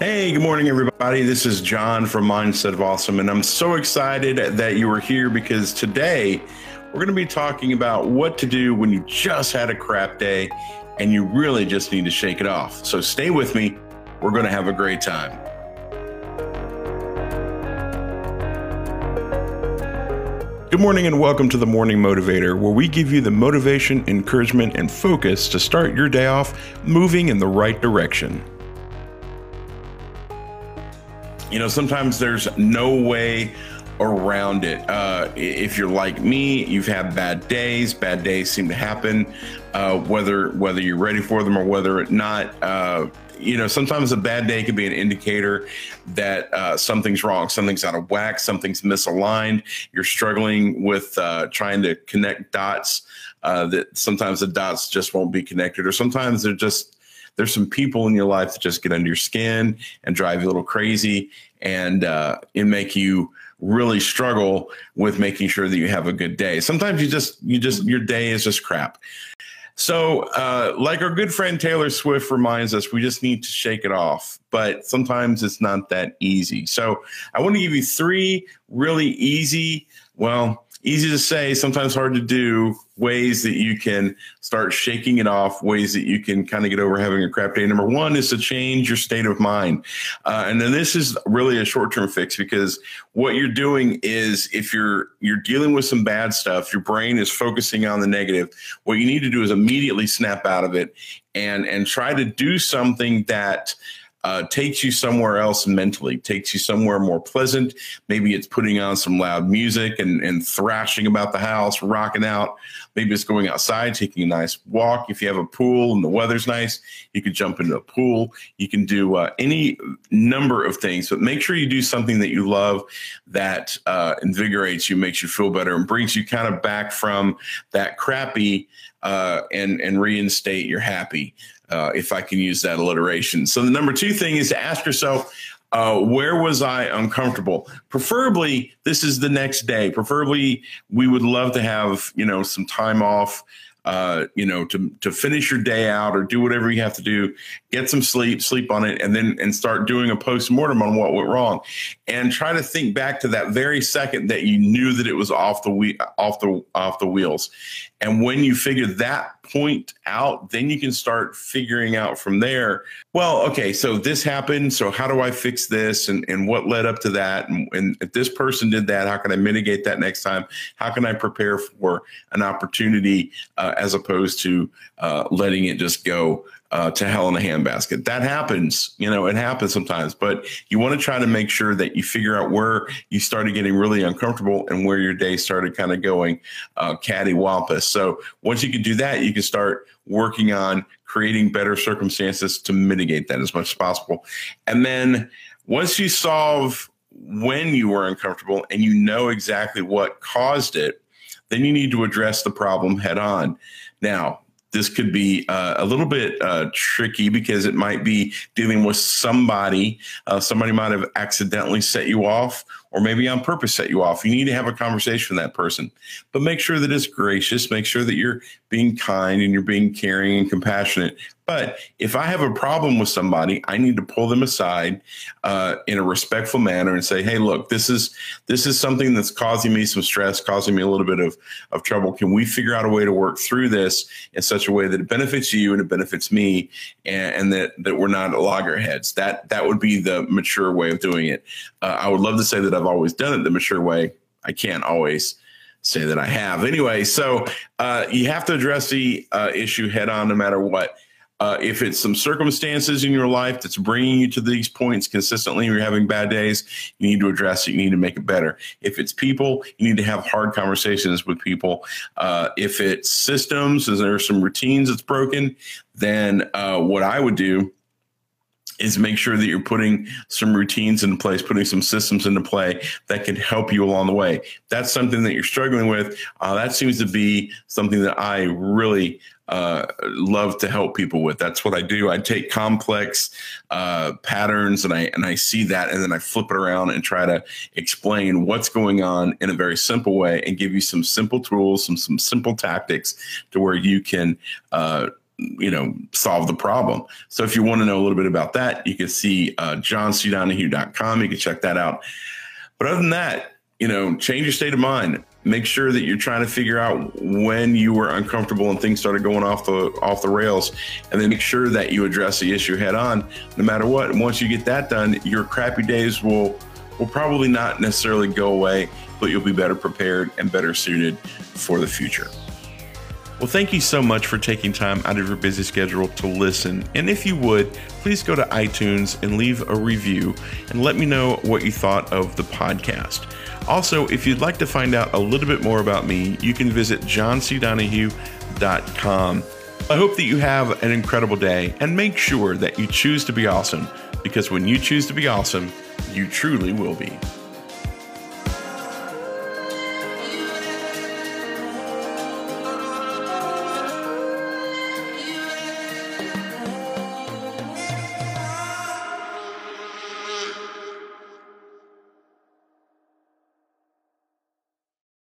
Hey, good morning, everybody. This is John from Mindset of Awesome, and I'm so excited that you are here because today we're going to be talking about what to do when you just had a crap day and you really just need to shake it off. So stay with me. We're going to have a great time. Good morning and welcome to the Morning Motivator, where we give you the motivation, encouragement, and focus to start your day off moving in the right direction. You know, sometimes there's no way around it. Uh, if you're like me, you've had bad days. Bad days seem to happen, uh, whether whether you're ready for them or whether not. Uh, you know, sometimes a bad day can be an indicator that uh, something's wrong, something's out of whack, something's misaligned. You're struggling with uh, trying to connect dots. Uh, that sometimes the dots just won't be connected, or sometimes they're just there's some people in your life that just get under your skin and drive you a little crazy and uh, and make you really struggle with making sure that you have a good day. Sometimes you just you just your day is just crap. So, uh, like our good friend Taylor Swift reminds us, we just need to shake it off. But sometimes it's not that easy. So, I want to give you three really easy, well, easy to say, sometimes hard to do ways that you can start shaking it off, ways that you can kind of get over having a crap day. Number one is to change your state of mind. Uh, and then this is really a short term fix because what you're doing is if you're you're dealing with some bad stuff, your brain is focusing on the negative. What you need to do is immediately snap out of it and and try to do something that uh, takes you somewhere else mentally, takes you somewhere more pleasant. Maybe it's putting on some loud music and, and thrashing about the house, rocking out. Maybe it's going outside, taking a nice walk. If you have a pool and the weather's nice, you could jump into a pool. You can do uh, any number of things, but make sure you do something that you love that uh, invigorates you, makes you feel better, and brings you kind of back from that crappy uh, and and reinstate your happy uh, if I can use that alliteration. So the number two thing is to ask yourself, uh, where was I uncomfortable? Preferably, this is the next day. Preferably, we would love to have you know some time off uh, you know, to to finish your day out or do whatever you have to do, get some sleep, sleep on it, and then and start doing a post mortem on what went wrong, and try to think back to that very second that you knew that it was off the we off the off the wheels, and when you figure that point out, then you can start figuring out from there. Well, okay, so this happened. So how do I fix this? And, and what led up to that? And, and if this person did that, how can I mitigate that next time? How can I prepare for an opportunity uh, as opposed to uh, letting it just go uh, to hell in a handbasket. That happens, you know, it happens sometimes, but you want to try to make sure that you figure out where you started getting really uncomfortable and where your day started kind of going uh, cattywampus. So once you can do that, you can start working on creating better circumstances to mitigate that as much as possible. And then once you solve when you were uncomfortable and you know exactly what caused it, then you need to address the problem head on. Now, this could be uh, a little bit uh, tricky because it might be dealing with somebody. Uh, somebody might have accidentally set you off, or maybe on purpose set you off. You need to have a conversation with that person, but make sure that it's gracious. Make sure that you're being kind and you're being caring and compassionate but if I have a problem with somebody, I need to pull them aside uh, in a respectful manner and say, "Hey, look, this is this is something that's causing me some stress, causing me a little bit of of trouble. Can we figure out a way to work through this in such a way that it benefits you and it benefits me, and, and that that we're not loggerheads? That that would be the mature way of doing it. Uh, I would love to say that I've always done it the mature way. I can't always say that I have. Anyway, so uh, you have to address the uh, issue head on, no matter what. Uh, if it's some circumstances in your life that's bringing you to these points consistently, you're having bad days, you need to address it. You need to make it better. If it's people, you need to have hard conversations with people. Uh, if it's systems, is there some routines that's broken, then uh, what I would do is make sure that you're putting some routines in place, putting some systems into play that can help you along the way. That's something that you're struggling with. Uh, that seems to be something that I really uh, love to help people with. That's what I do. I take complex uh, patterns and I and I see that, and then I flip it around and try to explain what's going on in a very simple way, and give you some simple tools, some some simple tactics to where you can uh, you know, solve the problem. So if you want to know a little bit about that, you can see uh, johncdonahue.com. You can check that out. But other than that, you know, change your state of mind. Make sure that you're trying to figure out when you were uncomfortable and things started going off the off the rails, and then make sure that you address the issue head on, no matter what. And once you get that done, your crappy days will will probably not necessarily go away, but you'll be better prepared and better suited for the future. Well, thank you so much for taking time out of your busy schedule to listen. And if you would, please go to iTunes and leave a review and let me know what you thought of the podcast. Also, if you'd like to find out a little bit more about me, you can visit johncdonahue.com. I hope that you have an incredible day and make sure that you choose to be awesome because when you choose to be awesome, you truly will be.